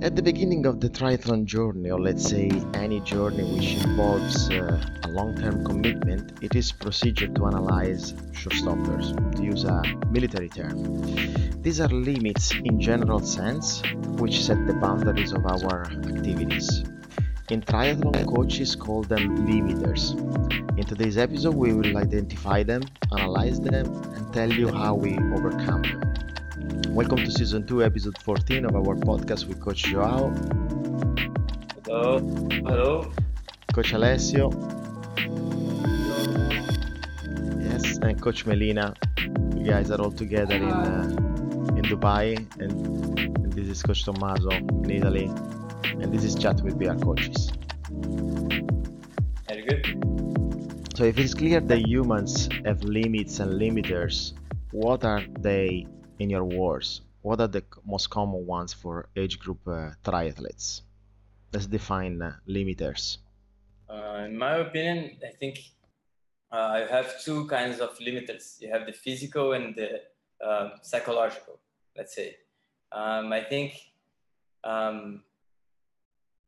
At the beginning of the triathlon journey, or let's say any journey which involves uh, a long term commitment, it is procedure to analyze showstoppers, to use a military term. These are limits in general sense which set the boundaries of our activities. In triathlon, coaches call them limiters. In today's episode, we will identify them, analyze them, and tell you how we overcome them. Welcome to season 2, episode 14 of our podcast with Coach Joao. Hello. Hello. Coach Alessio. Yes, and Coach Melina. You guys are all together in uh, in Dubai, and, and this is Coach Tommaso in Italy, and this is Chat with BR Coaches. Very good. So if it's clear that humans have limits and limiters, what are they in your words? What are the most common ones for age group uh, triathletes? Let's define uh, limiters. Uh, in my opinion, I think uh, you have two kinds of limiters. You have the physical and the uh, psychological, let's say. Um, I think, um,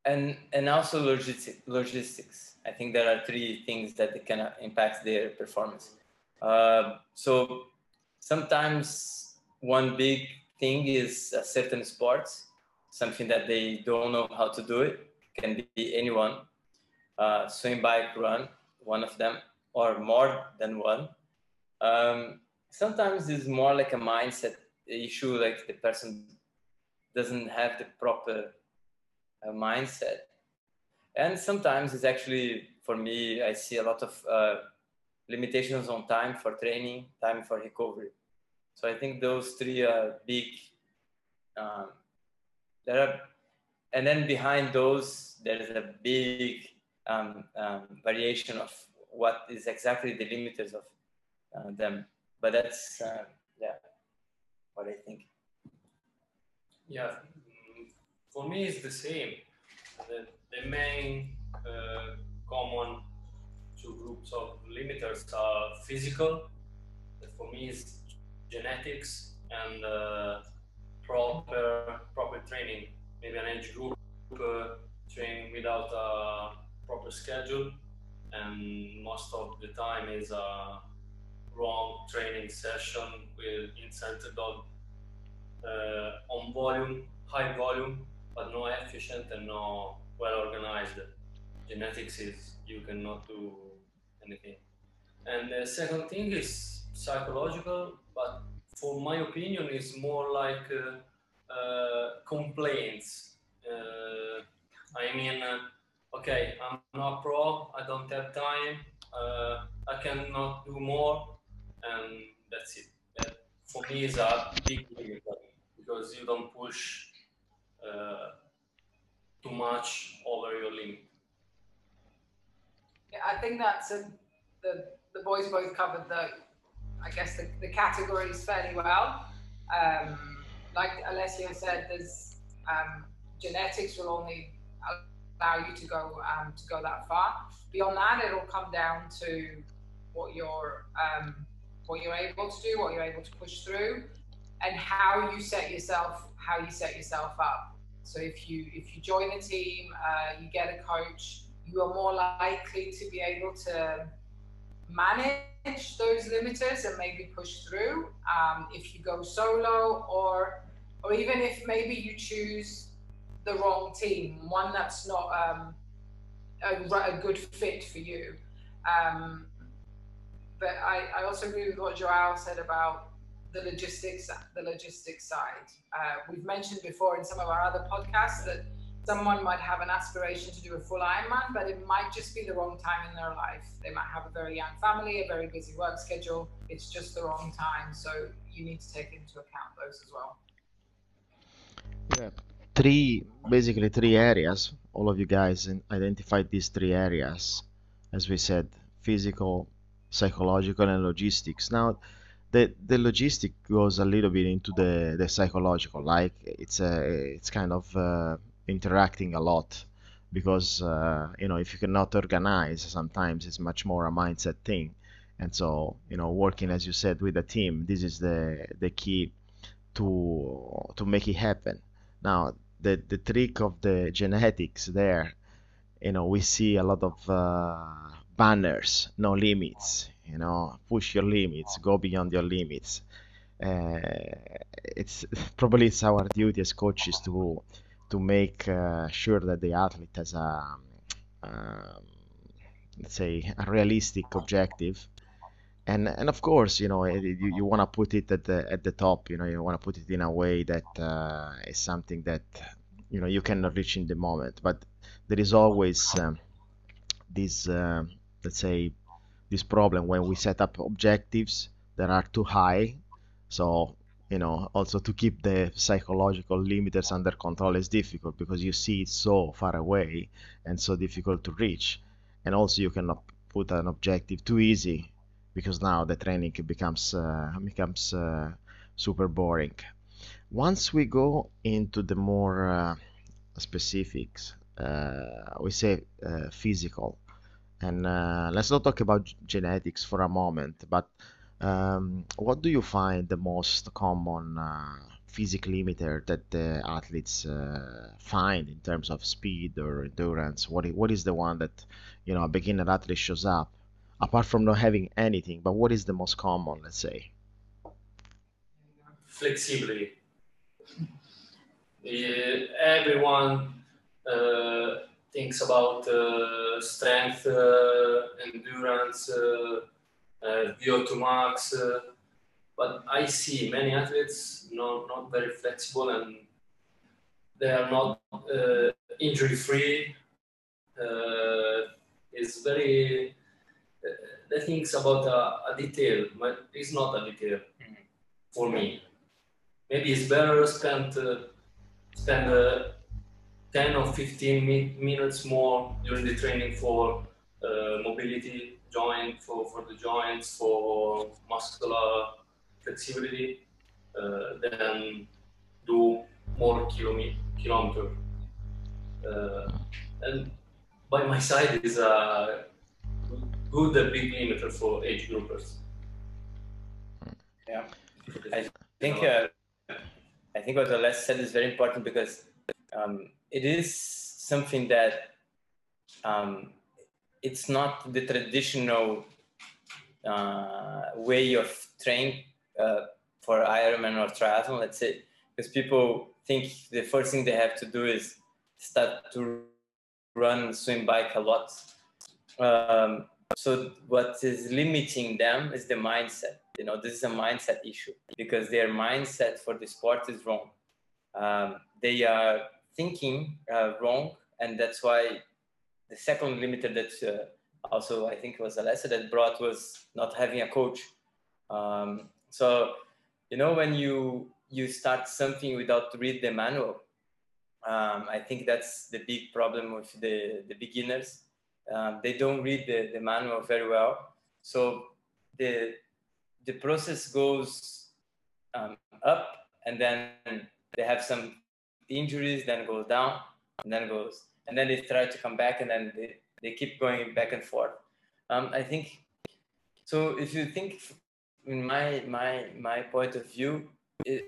and and also logistic, logistics. I think there are three things that can impact their performance. Uh, so sometimes one big thing is a certain sports, something that they don't know how to do it. Can be anyone, uh, swim, bike, run, one of them, or more than one. Um, sometimes it's more like a mindset issue, like the person doesn't have the proper uh, mindset. And sometimes it's actually, for me, I see a lot of uh, limitations on time for training, time for recovery. So I think those three are big. Um, there are, and then behind those, there is a big um, um, variation of what is exactly the limiters of uh, them. But that's uh, yeah, what I think. Yeah, for me it's the same. The, the main uh, common two groups of limiters are physical, for me is genetics and uh, proper proper training. Maybe an age group uh, training without a proper schedule, and most of the time is a wrong training session with incentive on uh, on volume, high volume, but no efficient and no well organized. Genetics is you cannot do anything. And the second thing is psychological, but for my opinion, is more like uh, uh, complaints. Uh, I mean, okay, I'm not pro, I don't have time, I cannot do more, and that's it. For me is a big limit because you don't push too much over your limit. Yeah, I think that's a, the the boys both covered the, I guess the, the categories fairly well. Um, like Alessio said, there's um, genetics will only allow you to go um, to go that far. Beyond that, it'll come down to what you're um, what you're able to do, what you're able to push through, and how you set yourself how you set yourself up. So if you if you join a team, uh, you get a coach, you are more likely to be able to manage those limiters and maybe push through. Um, if you go solo, or or even if maybe you choose the wrong team, one that's not um, a, a, good fit for you. Um, but I, I also agree with what Joao said about the logistics, the logistics side. Uh, we've mentioned before in some of our other podcasts that someone might have an aspiration to do a full Ironman, but it might just be the wrong time in their life. They might have a very young family, a very busy work schedule. It's just the wrong time. So you need to take into account those as well. Yeah, three basically three areas. All of you guys identified these three areas, as we said: physical, psychological, and logistics. Now, the the logistic goes a little bit into the the psychological. Like it's a it's kind of uh, interacting a lot because uh, you know if you cannot organize sometimes it's much more a mindset thing and so you know working as you said with a team this is the the key to to make it happen now the the trick of the genetics there. You know, we see a lot of uh, banners, no limits. You know, push your limits, go beyond your limits. Uh, it's probably it's our duty as coaches to to make uh, sure that the athlete has a um, let's say a realistic objective. And and of course you know you, you want to put it at the at the top you know you want to put it in a way that uh, is something that you know you cannot reach in the moment. But there is always um, this uh, let's say this problem when we set up objectives that are too high. So you know also to keep the psychological limiters under control is difficult because you see it so far away and so difficult to reach. And also you cannot put an objective too easy because now the training becomes uh, becomes uh, super boring. Once we go into the more uh, specifics uh, we say uh, physical. And uh, let's not talk about genetics for a moment but um, what do you find the most common uh, limiter that the athletes uh, find in terms of speed or endurance? What is, what is the one that you know a beginner athlete shows up, apart from not having anything? But what is the most common, let's say? Flexibility. Everyone uh, thinks about uh, strength, uh, endurance uh, VO2 max. Uh, but I see many athletes not, not very flexible and they are not uh, injury free. it's very, they think about a, a, detail, but it's not a detail mm-hmm. for me. Maybe it's better spend spend uh, 10 or 15 mi- minutes more during the training for uh, mobility joint for, for the joints for muscular flexibility uh, then do more kilometer kilometer. Uh, and by my side is a good big limiter for age groupers. Yeah. I think uh, i think what the last said is very important because um, it is something that um, it's not the traditional uh, way of training uh, for Ironman or triathlon, let's say, because people think the first thing they have to do is start to run, swim bike a lot. Um, so what is limiting them is the mindset. You know, this is a mindset issue because their mindset for the sport is wrong. Um, they are thinking uh, wrong, and that's why the second limiter that uh, also I think was Alessio that brought was not having a coach. Um, so you know when you you start something without read the manual, um, I think that's the big problem with the the beginners. Um, they don't read the, the manual very well, so the the process goes um, up and then they have some injuries, then goes down, and then goes and then they try to come back and then they, they keep going back and forth. Um, i think so if you think in my my my point of view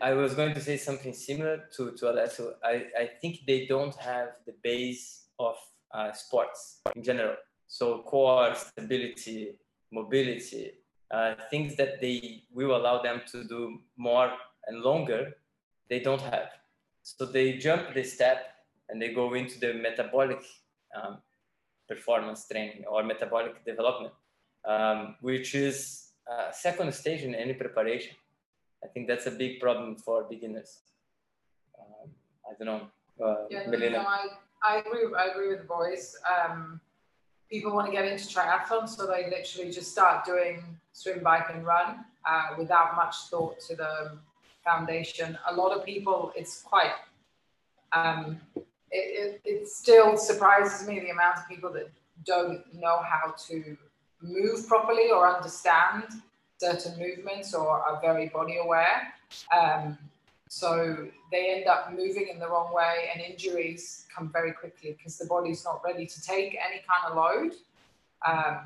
i was going to say something similar to to Alessio. i i think they don't have the base of uh, sports in general. So core stability mobility uh, things that they will allow them to do more and longer they don't have. So they jump the step and they go into the metabolic um, performance training or metabolic development, um, which is a second stage in any preparation. I think that's a big problem for beginners. Um, I don't know. Uh, yeah, no, no, I, I agree. I agree with the boys. Um, people want to get into triathlon, so they literally just start doing swim, bike, and run uh, without much thought to the foundation. A lot of people, it's quite um, it, it, it still surprises me the amount of people that don't know how to move properly or understand certain movements or are very body aware. Um, so they end up moving in the wrong way, and injuries come very quickly because the body's not ready to take any kind of load. Um,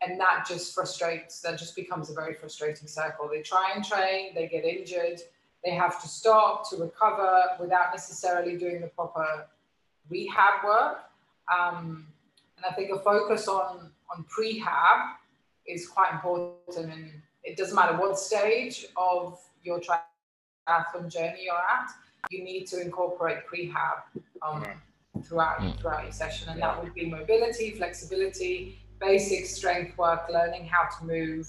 and that just frustrates, that just becomes a very frustrating circle. They try and train, they get injured, they have to stop to recover without necessarily doing the proper rehab work. Um, and I think a focus on, on prehab is quite important. And it doesn't matter what stage of your triathlon journey you're at, you need to incorporate prehab um, throughout, mm. throughout your session. And that would be mobility, flexibility, basic strength work, learning how to move,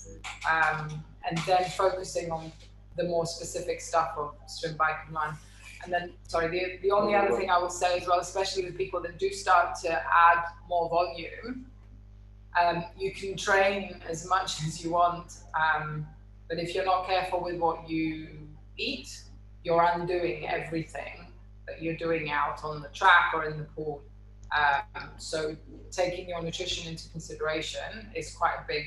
um, and then focusing on the more specific stuff of swim, bike, and run. And then, sorry, the, the only other thing I would say as well, especially with people that do start to add more volume, um, you can train as much as you want, um, but if you're not careful with what you eat, you're undoing everything that you're doing out on the track or in the pool. Um, so taking your nutrition into consideration is quite a big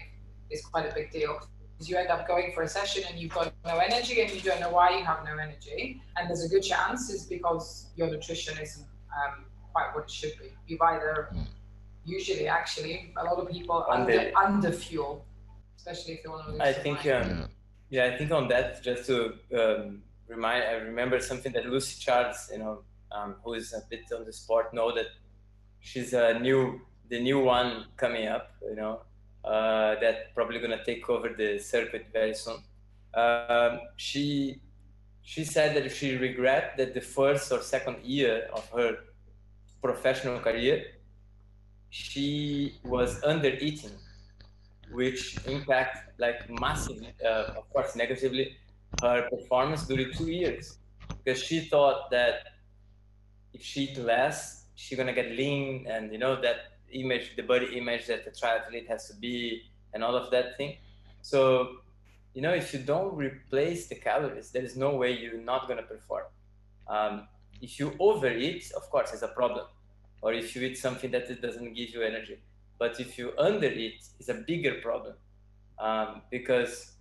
is quite a big deal you end up going for a session and you've got no energy and you don't know why you have no energy. And there's a good chance is because your nutrition isn't um, quite what it should be. You've either hmm. usually actually a lot of people under, under fuel especially if you want to lose i think um, yeah i think on that just to um, remind i remember something that lucy charles you know um, who is a bit on the sport know that she's a new the new one coming up you know that probably gonna take over the circuit very soon. Um, she she said that she regret that the first or second year of her professional career she was under eating, which impact like massively, uh, of course, negatively her performance during two years because she thought that if she eat less, she's gonna get lean and you know that image, the body image that the triathlete has to be, and all of that thing. So, you know, if you don't replace the calories, there is no way you're not going to perform. Um, if you overeat, of course, it's a problem. Or if you eat something that it doesn't give you energy. But if you undereat, it's a bigger problem um, because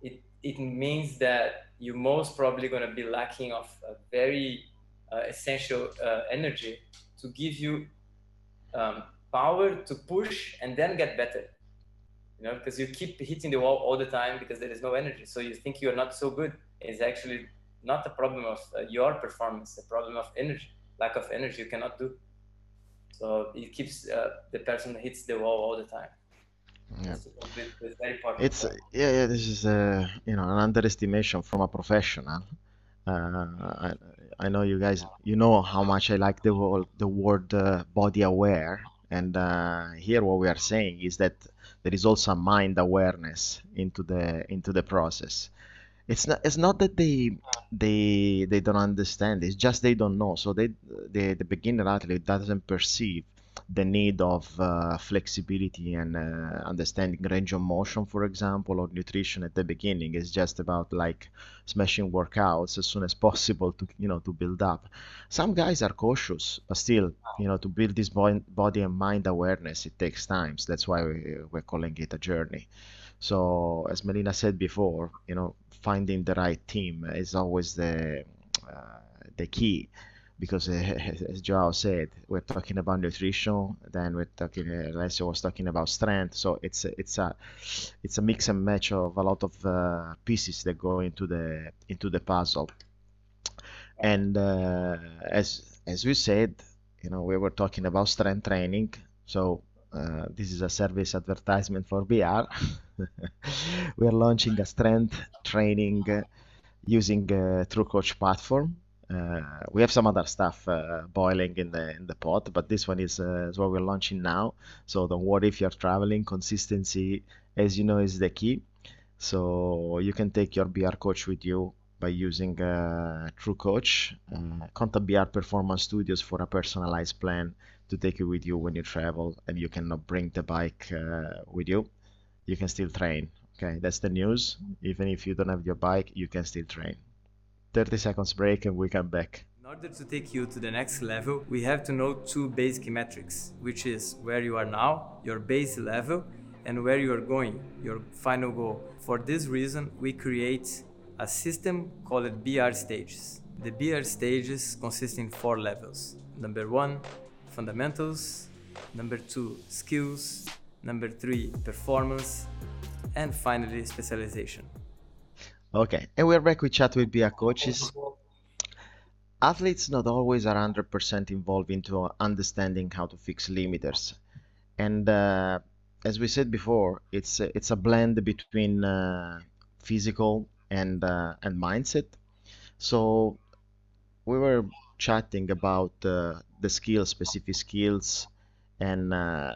it, it means that you're most probably going to be lacking of a very uh, essential uh, energy to give you um, power to push and then get better you know because you keep hitting the wall all the time because there is no energy so you think you're not so good it's actually not a problem of uh, your performance a problem of energy lack of energy you cannot do so it keeps uh, the person hits the wall all the time yeah. It's, yeah, yeah. This is a you know an underestimation from a professional. Uh, I, I know you guys, you know how much I like the word, the word uh, body aware, and uh, here what we are saying is that there is also mind awareness into the into the process. It's not it's not that they they they don't understand. It's just they don't know. So they the the beginner athlete doesn't perceive the need of uh, flexibility and uh, understanding range of motion, for example, or nutrition at the beginning is just about like smashing workouts as soon as possible to you know to build up. Some guys are cautious, but still, you know, to build this body and mind awareness, it takes time. So that's why we, we're calling it a journey. So as Melina said before, you know, finding the right team is always the uh, the key because uh, as Joao said, we're talking about nutrition, then we're talking. Uh, Alessio was talking about strength, so it's a, it's a it's a mix and match of a lot of uh, pieces that go into the into the puzzle. And uh, as as we said, you know, we were talking about strength training, so. Uh, this is a service advertisement for BR. we are launching a strength training uh, using a TrueCoach platform uh, we have some other stuff uh, boiling in the in the pot, but this one is, uh, is what we're launching now. So don't worry if you're traveling. Consistency, as you know, is the key. So you can take your BR coach with you by using uh, TrueCoach. Uh, contact BR Performance Studios for a personalized plan to take you with you when you travel, and you cannot bring the bike uh, with you. You can still train. Okay, that's the news. Even if you don't have your bike, you can still train. 30 seconds break and we come back. In order to take you to the next level, we have to know two basic metrics, which is where you are now, your base level, and where you are going, your final goal. For this reason, we create a system called BR stages. The BR stages consist in four levels. Number one, fundamentals. Number two, skills. Number three, performance. And finally, specialization. Okay, and we're back with Chat with BR Coaches. Athletes not always are 100% involved into understanding how to fix limiters. And uh, as we said before, it's a, it's a blend between uh, physical and uh, and mindset. So we were chatting about uh, the skills, specific skills, and uh,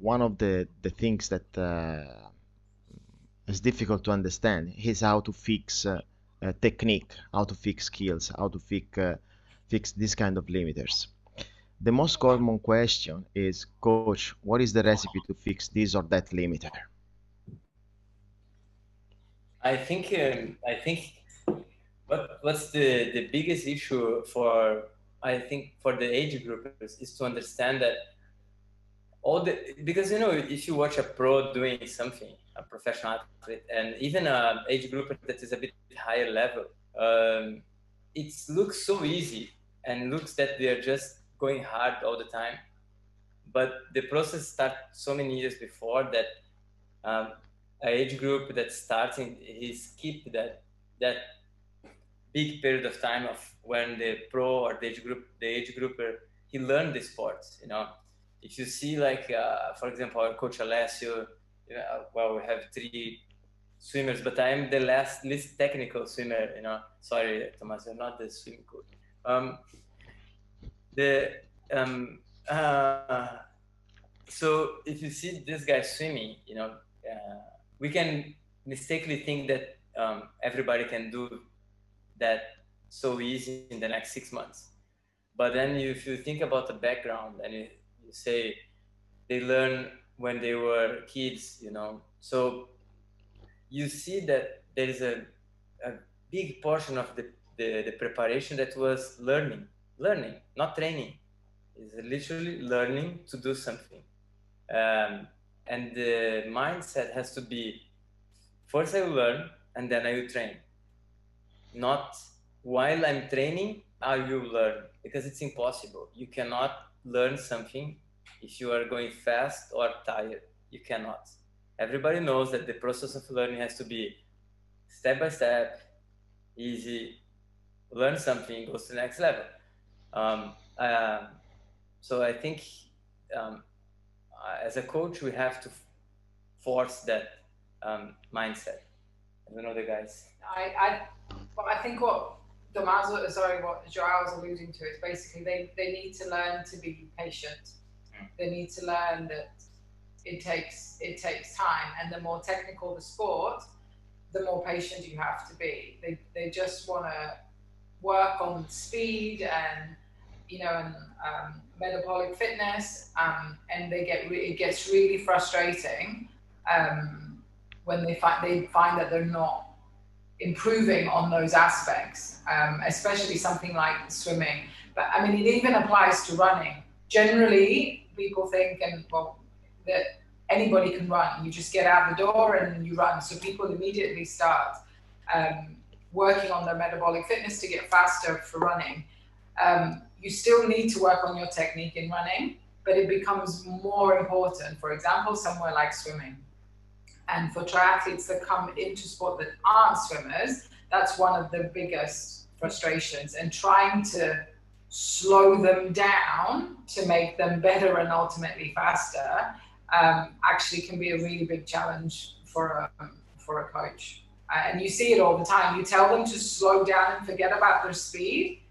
one of the the things that uh, is difficult to understand is how to fix uh, uh, technique, how to fix skills, how to fix uh, fix this kind of limiters. The most common question is, coach, what is the recipe to fix this or that limiter? I think um, I think what what's the the biggest issue for I think for the age groupers is to understand that all the because you know if you watch a pro doing something a professional athlete and even a age group that is a bit higher level um, it looks so easy and looks that they are just going hard all the time. But the process starts so many years before that um, age group that's starting he skipped that that big period of time of when the pro or the age group the age grouper he learned the sports you know if you see like uh, for example our coach alessio uh, well we have three swimmers but i'm the last least technical swimmer you know. Sorry thomas you're not the swimming coach. Um, the um, uh, so if you see this guy swimming you know uh, we can mistakenly think that um, everybody can do that so easy in the next six months. But then if you think about the background and you, you say they learn when they were kids you know. So you see that there is a, a big portion of the, the, the preparation that was learning learning not training. Is literally learning to do something. Um, and the mindset has to be first i will learn and then i will train. Not while i'm training i will learn because it's impossible. You cannot learn something. If you are going fast or tired you cannot. Everybody knows that the process of learning has to be step by step easy. Learn something goes to the next level. Um, uh, so i think um, uh, as a coach we have to force that um, mindset. I don't know the guys. I, I, well, I think what Tommaso, sorry, what Joao was alluding to is basically they, they need to learn to be patient. They need to learn that it takes it takes time, and the more technical the sport, the more patient you have to be. They they just want to work on speed and you know and um, metabolic fitness, um, and they get re- it gets really frustrating um, when they find they find that they're not improving on those aspects, um, especially something like swimming. But I mean, it even applies to running. Generally, people think and well that anybody can run. You just get out the door and you run. So people immediately start um, working on their metabolic fitness to get faster for running. Um, you still need to work on your technique in running, but it becomes more important. For example, somewhere like swimming. And for triathletes that come into sport that aren't swimmers, that's one of the biggest frustrations. And trying to slow them down to make them better and ultimately faster um, actually can be a really big challenge for a, for a coach. Uh, and you see it all the time. You tell them to slow down and forget about their speed,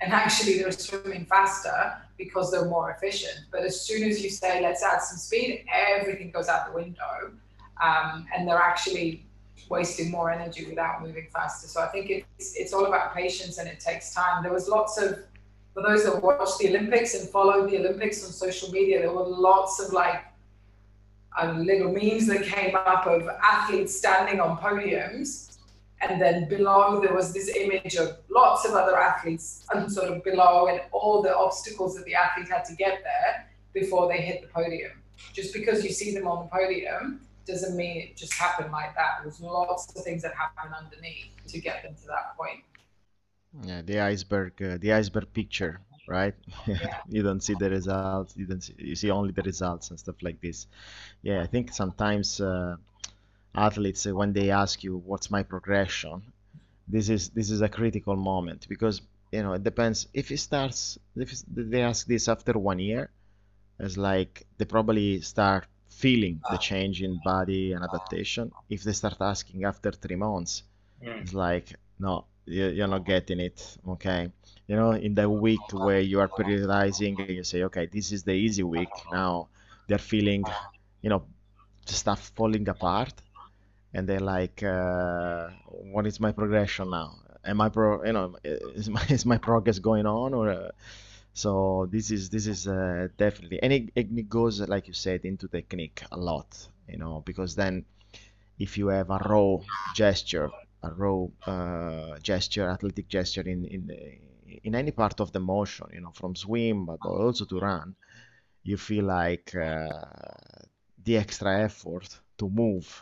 and actually they're swimming faster because they're more efficient. But as soon as you say, let's add some speed, everything goes out the window. Um, and they're actually wasting more energy without moving faster. So I think it's, it's all about patience and it takes time. There was lots of for those that watched the Olympics and followed the Olympics on social media, there were lots of like uh, little memes that came up of athletes standing on podiums. And then below, there was this image of lots of other athletes and sort of below, and all the obstacles that the athlete had to get there before they hit the podium. Just because you see them on the podium doesn't mean it just happened like that. There's lots of things that happen underneath to get them to that point. Yeah, the iceberg, uh, the iceberg picture, right? Yeah. You don't see the results. You don't see, you see only the results and stuff like this. Yeah, I think sometimes uh, athletes, uh, when they ask you what's my progression, this is this is a critical moment because you know it depends if it starts if they ask this after one year it's like they probably start feeling the change in body and adaptation if they start asking after three months mm. it's like no you're not getting it okay? You know in the week where you are periodizing and you say okay this is the easy week now they're feeling you know stuff falling apart and they're like uh, what is my progression now? Am i pro you know is my, is my progress going on or uh, so this is this is uh, definitely and it, it goes like you said into technique a lot you know because then if you have a raw gesture a raw uh, gesture athletic gesture in in the, in any part of the motion you know from swim but also to run you feel like uh, the extra effort to move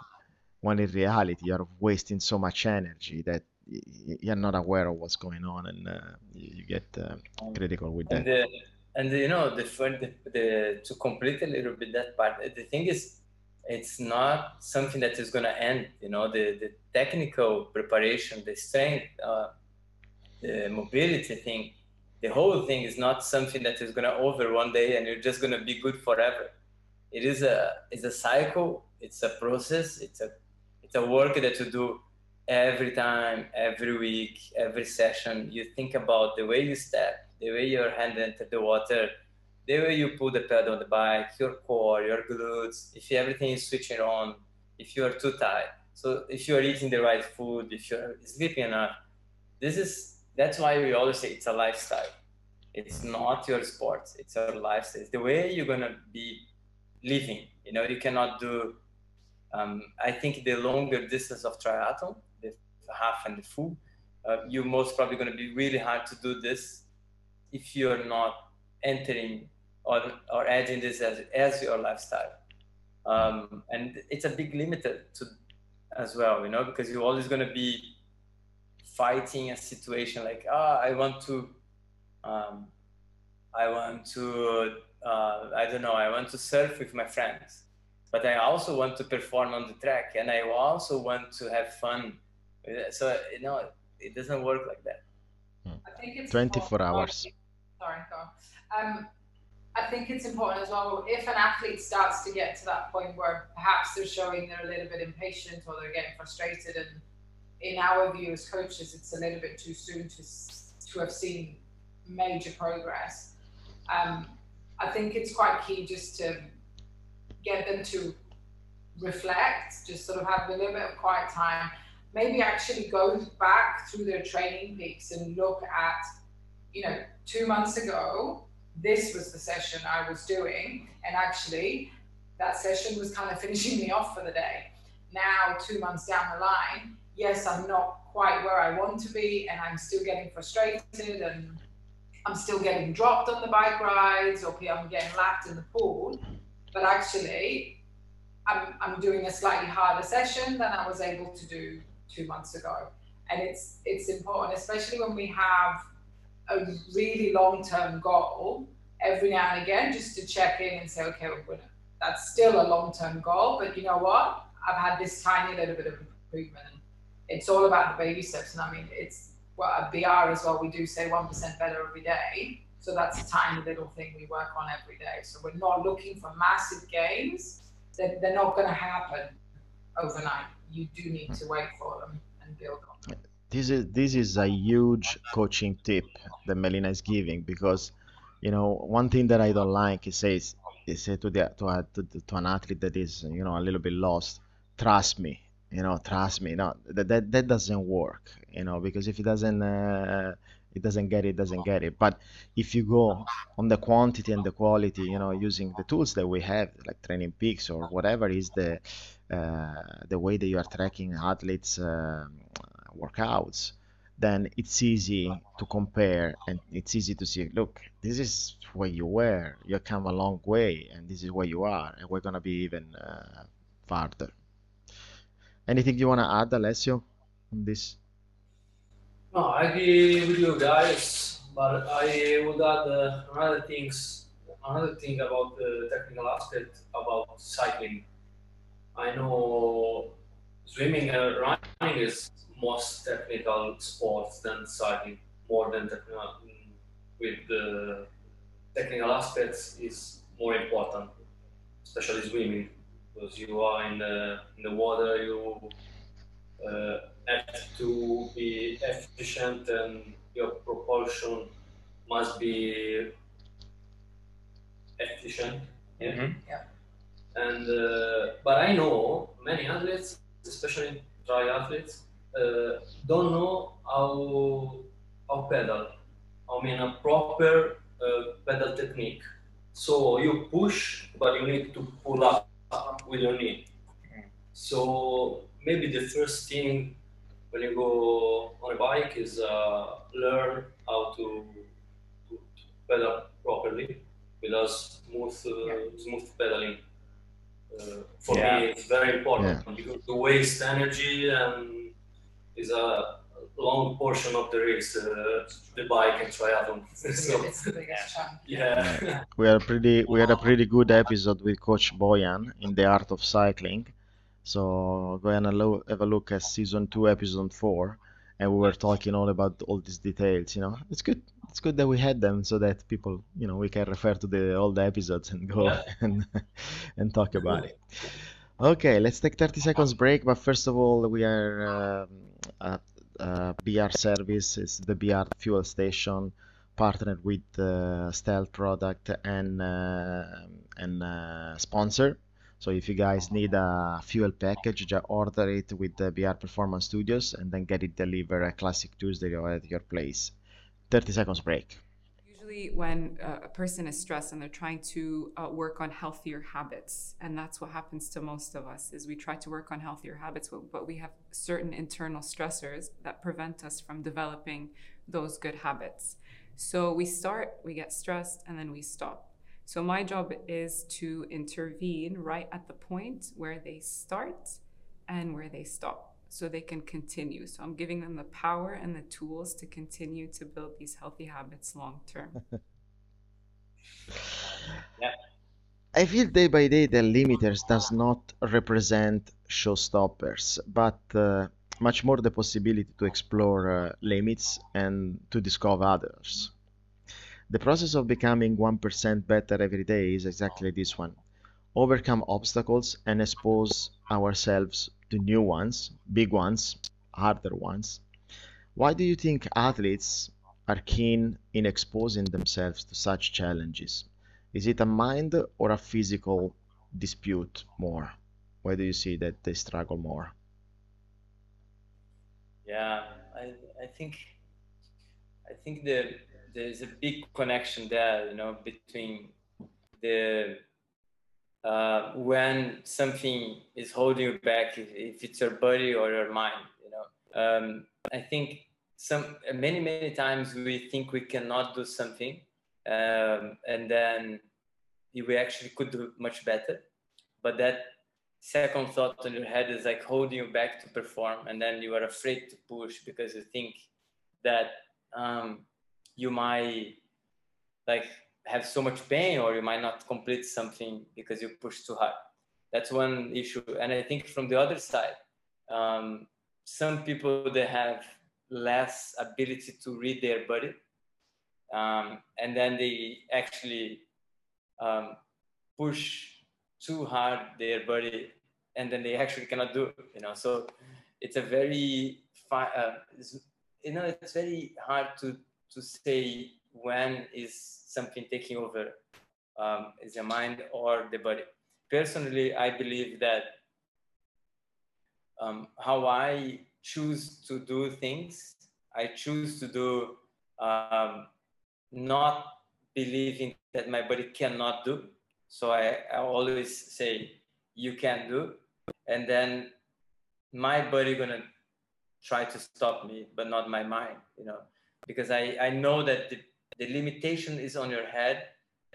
when in reality you're wasting so much energy that you're not aware of what's going on and uh, you get uh, critical with and that. the, and the, you know the, the, the to complete a little bit that part the thing is it's not something that is going to end you know the, the technical preparation the strength uh, the mobility thing the whole thing is not something that is going to over one day and you're just going to be good forever. It is a it's a cycle it's a process it's a it's a work that you do every time every week every session you think about the way you step the way your hand enter the water the way you pull the pedal on the bike your core your glutes if everything is switching on if you are too tight so if you are eating the right food if you're sleeping enough this is that's why we always say it's a lifestyle. It's not your sport. It's your lifestyle. It's the way you're gonna be living. You know, you cannot do. Um, I think the longer distance of triathlon, half and the full, uh, you're most probably gonna be really hard to do this if you're not entering or, or adding this as, as your lifestyle. Um, and it's a big limiter to as well, you know, because you're always gonna be fighting a situation like ah i want to um, i want to uh, i don't know i want to surf with my friends but i also want to perform on the track and i also want to have fun so you know it doesn't work like that i think it's 24 hours sorry go. Um, I think it's important as well if an athlete starts to get to that point where perhaps they're showing they're a little bit impatient or they're getting frustrated and in our view as coaches, it's a little bit too soon to to have seen major progress. Um, I think it's quite key just to get them to reflect, just sort of have a little bit of quiet time. Maybe actually go back through their TrainingPeaks and look at, you know, two months ago, this was the session I was doing, and actually that session was kind of finishing me off for the day. Now, two months down the line, yes, I'm not quite where I want to be, and I'm still getting frustrated, and I'm still getting dropped on the bike rides, or I'm getting lapped in the pool. But actually, I'm, I'm doing a slightly harder session than I was able to do two months ago. And it's it's important, especially when we have a really long term goal every now and again, just to check in and say, okay, we're well, that's still a long term goal, but you know what? I've had this tiny little bit of improvement it's all about the baby steps. And I mean, it's well, at BR as well, we do say 1% better every day. So that's a tiny little thing we work on every day. So we're not looking for massive gains. They're not going to happen overnight. You do need to wait for them and build on them. This is this is a huge coaching tip that Melina is giving because, you know, one thing that I don't like is says is say to the to, a, to, to an athlete that is you know a little bit lost, trust me, you know trust me no that that, that doesn't work you know because if it doesn't uh, it doesn't get it doesn't get it but if you go on the quantity and the quality you know using the tools that we have like TrainingPeaks or whatever is the the way that you are tracking athletes uh, workouts then it's easy to compare and it's easy to see look this is where you were you come a long way and this is where you are and we're going to be even uh, farther Anything you want to add, Alessio, on this? No, I agree with you guys, but I would add uh, another things, another thing about the technical aspect about cycling. I know swimming and running is most technical sports than cycling, more than technical. With the technical aspects is more important, especially swimming, because you are in the in the water. You uh, have to be efficient, and your propulsion must be efficient. Yeah. Mhm. Yeah. And uh, but I know many athletes, especially triathletes, uh, don't know how how pedal. I mean a proper uh, pedal technique. So you push, but you need to pull up with your knee. So maybe the first thing when you go on a bike is uh, learn how to, to, to pedal properly with a smooth uh, smooth pedaling. Uh, for Yeah. me, it's very important because to waste energy and is a long portion of the race, uh, the bike and triathlon. so, it's the yeah. We had a pretty we had a pretty good episode with Coach Boyan in the art of cycling. So go and lo- have a look at season two, episode four, and we were talking all about all these details. You know, it's good. It's good that we had them so that people, you know, we can refer to the all the episodes and go Yeah. and and talk about it. Okay, let's take 30 seconds break. But first of all, we are um, at uh, BR Service. It's the BR fuel station partnered with uh, Stealth product and uh, and uh, sponsor. So if you guys need a fuel package, just order it with the BR Performance Studios and then get it delivered a Classic Tuesday at your place. 30 seconds break. Usually, when uh, a person is stressed and they're trying to uh, work on healthier habits, and that's what happens to most of us, is we try to work on healthier habits, but we have certain internal stressors that prevent us from developing those good habits. So we start, we get stressed, and then we stop. So my job is to intervene right at the point where they start and where they stop so they can continue. So I'm giving them the power and the tools to continue to build these healthy habits long term. yeah. I feel day by day the limiters does not represent showstoppers, but uh, much more the possibility to explore uh, limits and to discover others. The process of becoming 1% better every day is exactly this one. Overcome obstacles and expose ourselves to new ones, big ones, harder ones. Why do you think athletes are keen in exposing themselves to such challenges? Is it a mind or a physical dispute more? Why do you see that they struggle more? Yeah, I, I think I think the there's a big connection there, you know, between the uh, when something is holding you back, if, if it's your body or your mind, you know. Um, I think some many many times we think we cannot do something, um, and then we actually could do much better, but that second thought in your head is like holding you back to perform and then you are afraid to push because you think that um, you might like have so much pain or you might not complete something because you push too hard. That's one issue. And i think from the other side um, some people they have less ability to read their body um, and then they actually um, push too hard their body and then they actually cannot do it you know? So it's a very fi- uh, you know it's very hard to to say when is something taking over um, is the mind or the body. Personally i believe that um, how i choose to do things i choose to do um, not believing that my body cannot do. So I, I always say you can do. And then my body gonna try to stop me but not my mind you know because i i know that the, the limitation is on your head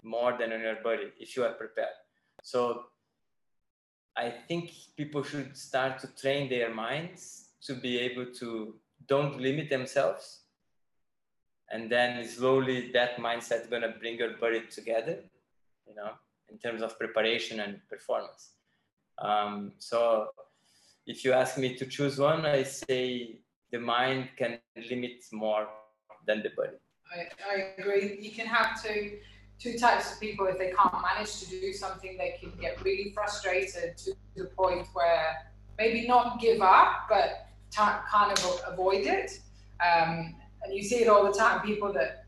more than on your body if you are prepared. So i think people should start to train their minds to be able to don't limit themselves and then slowly that mindset is gonna bring your body together you know in terms of preparation and performance. Um, so if you ask me to choose one, I say the mind can limit more than the body. I, I agree. You can have two two types of people. If they can't manage to do something, they can get really frustrated to the point where maybe not give up, but kind of avoid it. Um, and you see it all the time. People that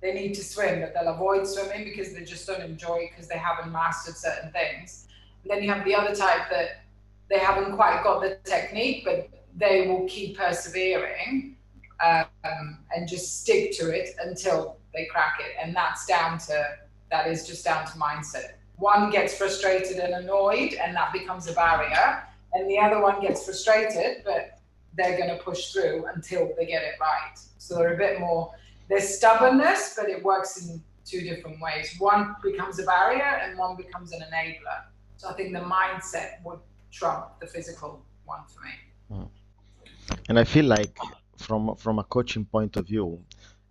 they need to swim, but they'll avoid swimming because they just don't enjoy it because they haven't mastered certain things. And then you have the other type that they haven't quite got the technique, but they will keep persevering um, and just stick to it until they crack it. And that's down to, that is just down to mindset. One gets frustrated and annoyed, and that becomes a barrier. And the other one gets frustrated, but they're going to push through until they get it right. So they're a bit more, there's stubbornness, but it works in two different ways. One becomes a barrier and one becomes an enabler. So I think the mindset would trump the physical one for me. Hmm. And I feel like from from a coaching point of view,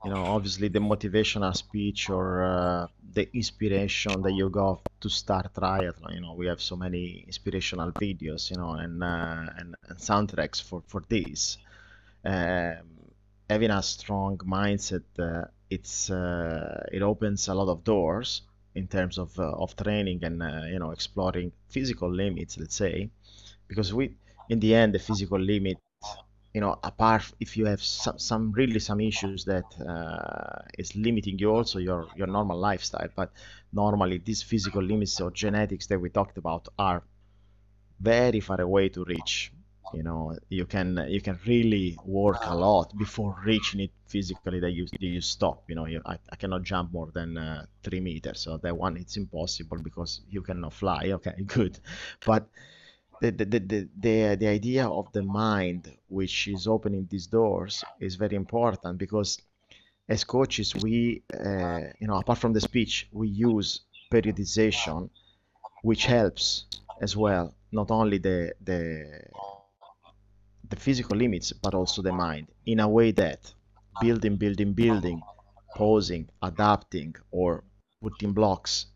you know, obviously the motivational speech or uh, the inspiration that you got to start triathlon. You know, we have so many inspirational videos, you know, and uh, and, and, soundtracks for for this. Um, having a strong mindset, uh, it's uh, it opens a lot of doors in terms of uh, of training and uh, you know exploring physical limits. Let's say, because we in the end the physical limit you know apart if you have some, some really some issues that uh, is limiting you also your your normal lifestyle but normally these physical limits or genetics that we talked about are very far away to reach. You know you can you can really work a lot before reaching it physically that you you stop. You know you, I, I cannot jump more than uh, three meters so that one it's impossible because you cannot fly. Okay good. But the, the, the, the, the idea of the mind which is opening these doors is very important because as coaches we uh, you know apart from the speech we use periodization which helps as well not only the the the physical limits but also the mind in a way that building building building pausing adapting or putting blocks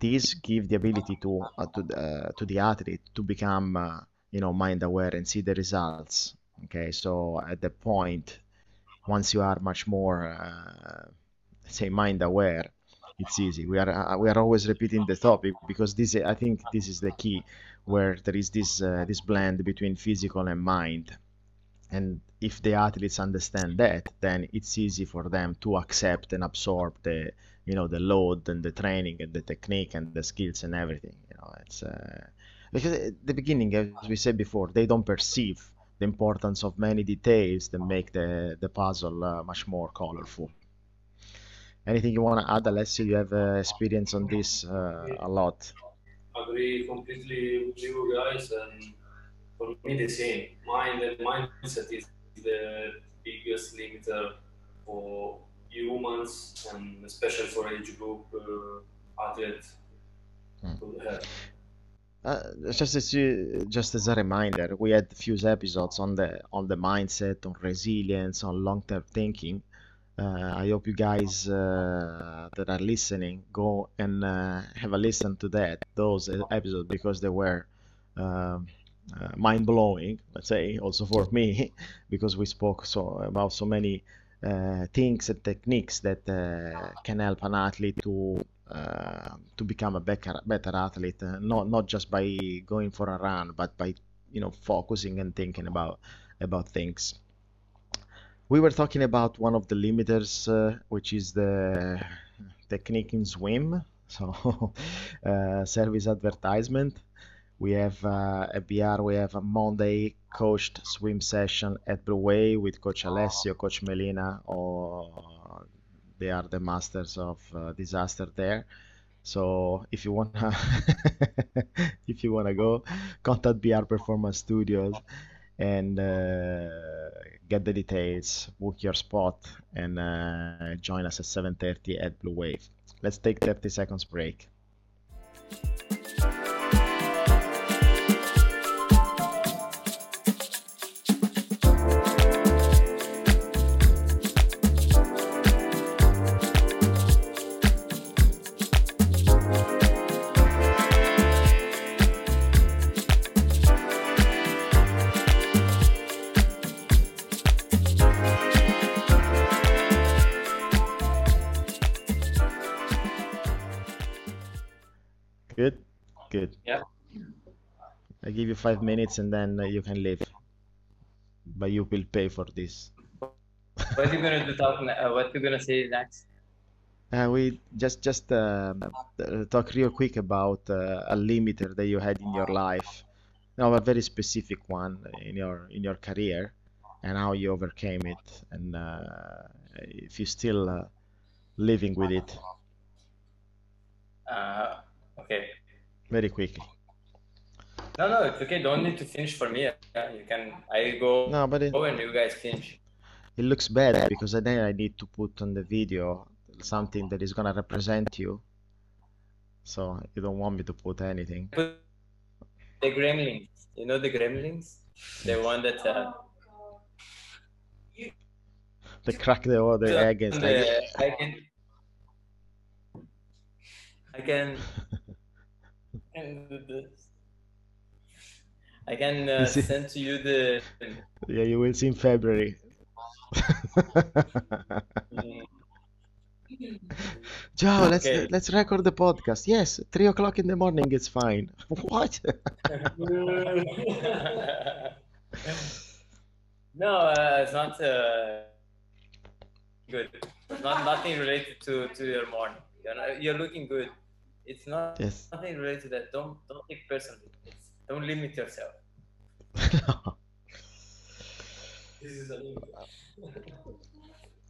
these give the ability to uh, to, uh, to the athlete to become uh, you know mind aware and see the results okay? So at the point once you are much more uh, say mind aware it's easy. We are uh, we are always repeating the topic because this i think this is the key where there is this uh, this blend between physical and mind. And if the athletes understand that then it's easy for them to accept and absorb the you know the load and the training and the technique and the skills and everything you know it's uh, because at the beginning as we said before they don't perceive the importance of many details that make the the puzzle uh, much more colorful. Anything you want to add alessio? You have uh, experience on this uh, a lot. Agree completely with you guys and for me the same. Mind and mindset is the biggest limiter for humans and especially for age group uh, athletes. Hmm. Uh, just as you, just as a reminder, we had a few episodes on the on the mindset, on resilience, on long-term thinking. Uh, I hope you guys uh, that are listening go and uh, have a listen to that those episodes because they were um, uh, mind blowing. Let's say also for me because we spoke so about so many things and techniques that uh, can help an athlete to uh, to become a better better athlete not not just by going for a run but by you know focusing and thinking about about things. We were talking about one of the limiters uh, which is the technique in swim. So uh, service advertisement. We have uh, at BR we have a Monday coached swim session at Blue Wave with Coach Alessio, Coach Melina, or they are the masters of uh, disaster there. So if you wanna if you wanna go, contact BR Performance Studios and uh, get the details, book your spot, and uh, join us at 7:30 at Blue Wave. Let's take 30 seconds break. Give you five minutes and then uh, you can leave. But you will pay for this. What are you gonna do? Talk. Uh, what you gonna say next? Uh, we just just uh, uh, talk real quick about uh, a limiter that you had in your life. Now, a very specific one in your in your career, and how you overcame it, and uh, if you're still uh, living with it. Uh, okay. Very quickly. No, no, it's okay. Don't need to finish for me. Uh, you can. I go. No, but it, Go and you guys finish. it looks bad because then I need to put on the video something that is gonna represent you. So you don't want me to put anything. Put the gremlins. You know the gremlins? The one that. Uh, They crack the the the- egg and like, the- I can. I can. and the- I can uh, send to you the. yeah, you will see in February. Joe, let's let's record the podcast. Yes, three o'clock in the morning is fine. What? no, uh, it's not uh, good. It's not nothing related to, to your morning. You're, not, you're looking good. It's not Yes. nothing related to that. Don't don't take personally. It's, don't limit yourself. This is a limit.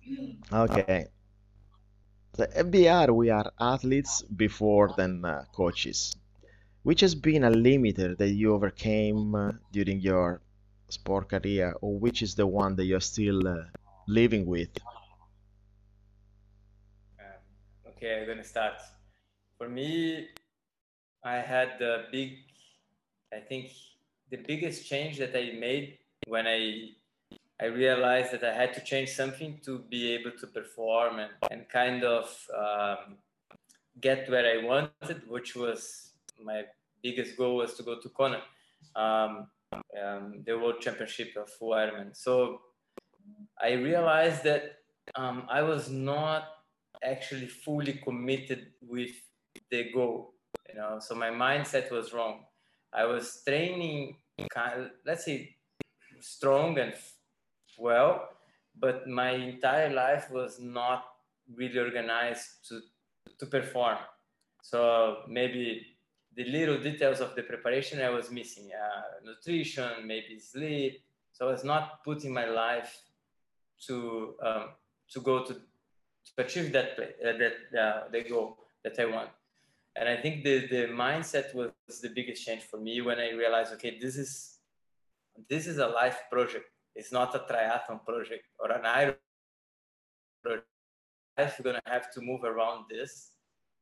Okay. The FBR, we are athletes before than uh, coaches. Which has been a limiter that you overcame uh, during your sport career, or which is the one that you're still uh, living with? Um, okay, I'm gonna start. For me, I had the big, I think the biggest change that I made when I I realized that I had to change something to be able to perform and, and kind of um, get where I wanted, which was my biggest goal was to go to Kona, um, um, the World Championship of Ironman. So I realized that um, I was not actually fully committed with the goal. You know, so my mindset was wrong. I was training, kind of, let's say, strong and well, but my entire life was not really organized to to perform. So maybe the little details of the preparation I was missing, uh, nutrition, maybe sleep. So I was not putting my life to um, to go to to achieve that uh, that uh, the goal that I want. And I think the the mindset was the biggest change for me when I realized, okay, this is this is a life project. It's not a triathlon project or an Iron project. Life, you're gonna have to move around this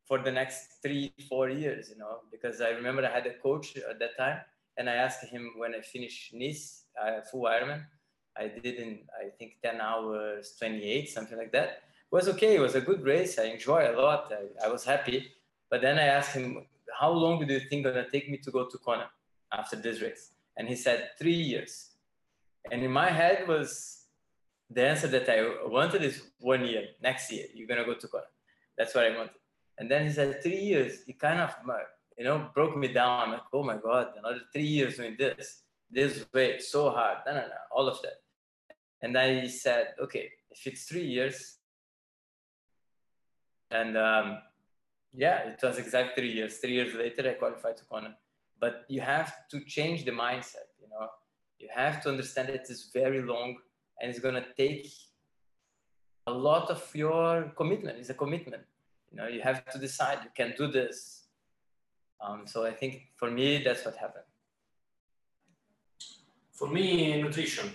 for the next three, four years, you know, because I remember I had a coach at that time and I asked him when I finished Nice, uh, full Ironman, I did in, I think 10 hours, 28, something like that. It was okay. It was a good race. I enjoyed a lot. I, I was happy. But then I asked him, how long do you think gonna take me to go to Kona after this race? And he said, three years. And in my head was the answer that I wanted is one year, next year, you're gonna go to Kona. That's what I wanted. And then he said, three years. It kind of, you know, broke me down. I'm like, oh my God, another three years doing this, this way, so hard, no, no, no, all of that. And I said, okay, if it's three years, and um, yeah, it was exactly three years. Three years later, I qualified to Kona. But you have to change the mindset, you know. You have to understand that it's very long and it's gonna take a lot of your commitment. It's a commitment. You know, you have to decide you can do this. Um, so I think for me, that's what happened. For me, nutrition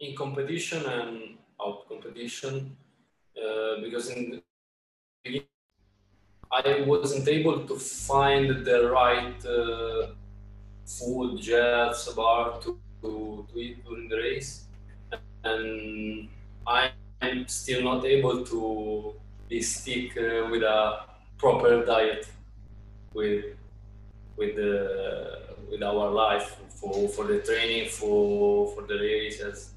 in competition and out competition, uh, because in the beginning I wasn't able to find the right uh, food, gels, bar to, to, to eat during the race, and I'm still not able to be stick uh, with a proper diet with with the with our life for for the training for for the races.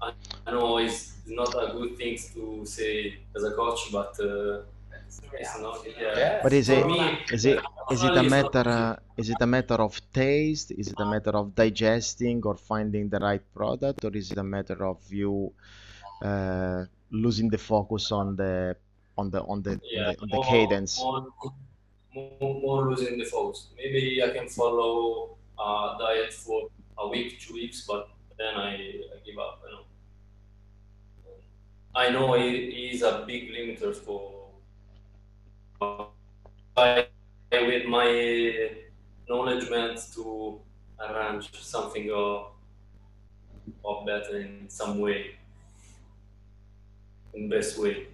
I, I know it's not a good thing to say as a coach, but uh, It's the It's reality. not, yeah. Yeah. But is it is it is it a personally, it's not matter uh, is it a matter of taste? Is it a matter of digesting or finding the right product, or is it a matter of you uh, losing the focus on the on the on the on the, on the more, cadence? more, more, more losing the focus. Maybe I can follow a diet for a week, two weeks, but then I, I give up. You know. I know he, he a big limiter for. I, with my knowledge meant to arrange something or, or better in some way, in best way.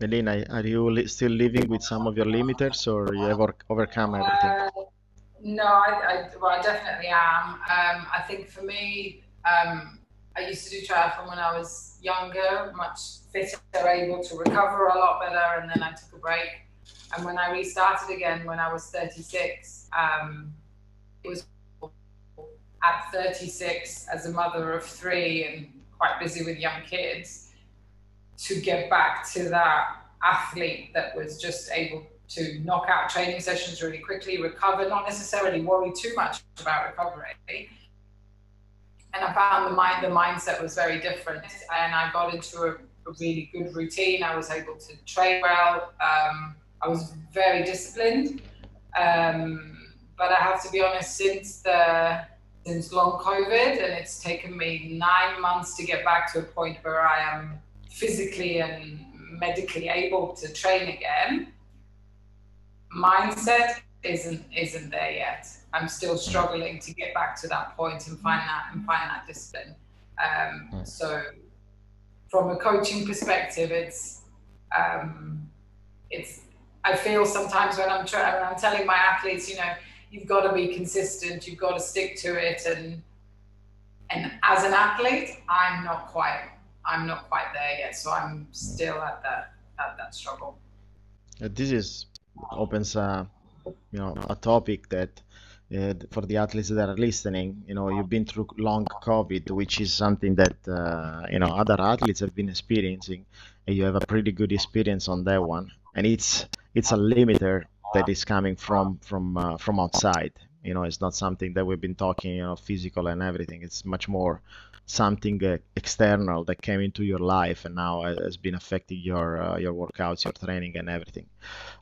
Melina, are you li still living with some of your limiters, or you have overcome everything? Uh, no, I, I, well, I definitely am. Um, I think for me, um, I used to do triathlon when I was younger, much fitter, able to recover a lot better, and then I took a break. And when I restarted again when I was 36, um, it was at 36 as a mother of three and quite busy with young kids to get back to that athlete that was just able to knock out training sessions really quickly, recover, not necessarily worry too much about recovery. And I found the mind, the mindset was very different. And I got into a, a really good routine. I was able to train well. Um, I was very disciplined. Um, but I have to be honest, since the since long COVID, and it's taken me nine months to get back to a point where I am physically and medically able to train again. Mindset isn't isn't there yet. I'm still struggling to get back to that point and find that and find that discipline. Um, so, from a coaching perspective, it's um, it's. I feel sometimes when I'm trying, when I'm telling my athletes, you know, you've got to be consistent, you've got to stick to it, and and as an athlete, I'm not quite, I'm not quite there yet. So I'm still at that at that struggle. Uh, This is opens a you know a topic that uh, for the athletes that are listening, you know, you've been through long COVID, which is something that uh, you know other athletes have been experiencing, and you have a pretty good experience on that one. And it's it's a limiter that is coming from from uh, from outside. You know, it's not something that we've been talking, you know, physical and everything. It's much more something uh, external that came into your life and now has been affecting your uh, your workouts, your training, and everything.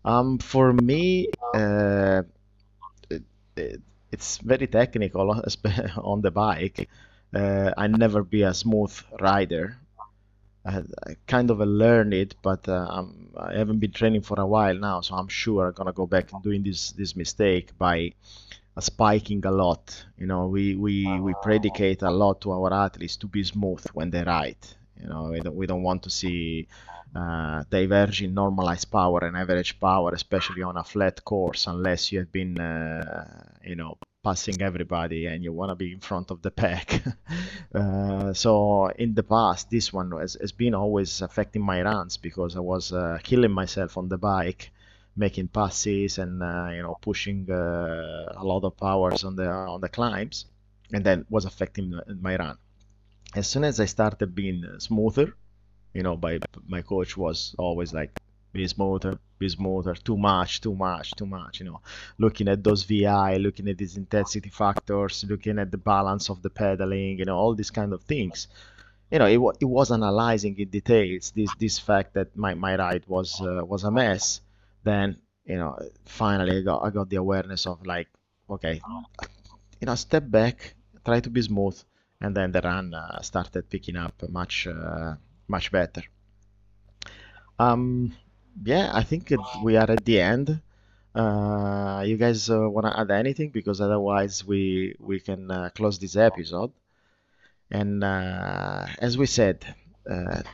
Um, for me, uh, it, it, it's very technical on the bike. Uh, I never be a smooth rider. I, kind of learned it, but uh, I haven't been training for a while now, so I'm sure I'm gonna go back and doing this this mistake by uh, spiking a lot. You know, we, we, we predicate a lot to our athletes to be smooth when they ride. You know, we don't, we don't want to see uh, in normalized power and average power, especially on a flat course, unless you have been, uh, you know, passing everybody and you want to be in front of the pack. uh, so in the past, this one has, has been always affecting my runs because I was uh, killing myself on the bike making passes and uh, you know pushing uh, a lot of powers on the on the climbs and then was affecting my run as soon as i started being smoother you know by my coach was always like be smoother be smoother too much too much too much you know. Looking at those vi looking at these intensity factors looking at the balance of the pedaling you know all these kind of things. You know it, it was analyzing in details this this fact that my, my ride was uh, was a mess. Then you know finally I got I got the awareness of like okay you know step back try to be smooth and then the run uh, started picking up much uh, much better um yeah I think it, we are at the end uh, you guys uh, want to add anything because otherwise we we can uh, close this episode and uh, as we said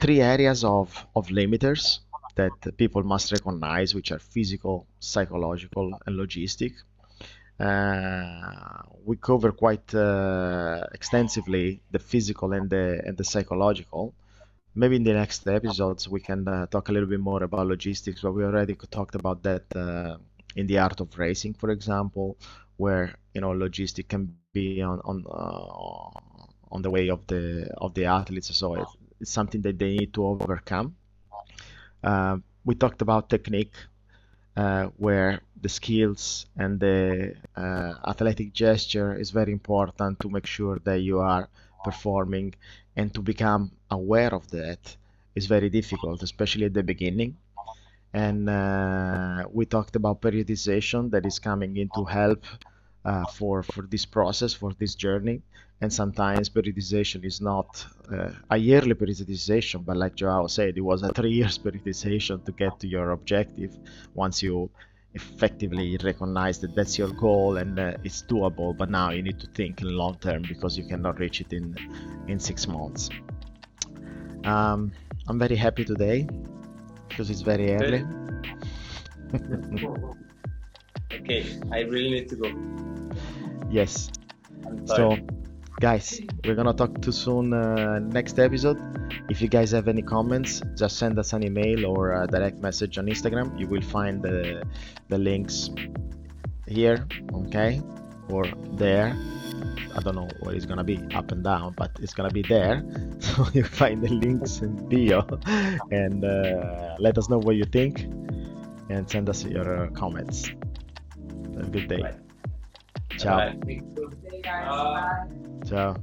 three areas of of limiters that people must recognize, which are physical, psychological, and logistic. Uh, we cover quite uh, extensively the physical and the and the psychological. Maybe in the next episodes we can uh, talk a little bit more about logistics, but we already talked about that in the art of racing, for example, where you know logistic can be on on on the way of the of the athletes. So it's, it's something that they need to overcome. Uh, we talked about technique, uh, where the skills and the uh, athletic gesture is very important to make sure that you are performing and to become aware of that is very difficult, especially at the beginning. And uh, we talked about periodization that is coming in to help uh, for for this process, for this journey. And sometimes periodization is not uh, a yearly periodization, but like Joao said, it was a three years periodization to get to your objective. Once you effectively recognize that that's your goal and uh, it's doable, but now you need to think in long term because you cannot reach it in in six months. Um, I'm very happy today because it's very early. okay, I really need to go. Yes. So. Guys, we're gonna talk too soon uh, next episode. If you guys have any comments, just send us an email or a direct message on Instagram. You will find the the links here, okay, or there. I don't know where it's gonna be, up and down, but it's gonna be there. So you find the links in bio, and uh, let us know what you think, and send us your uh, comments. Have a good day. Ciao. Bye. You guys. Bye. Ciao.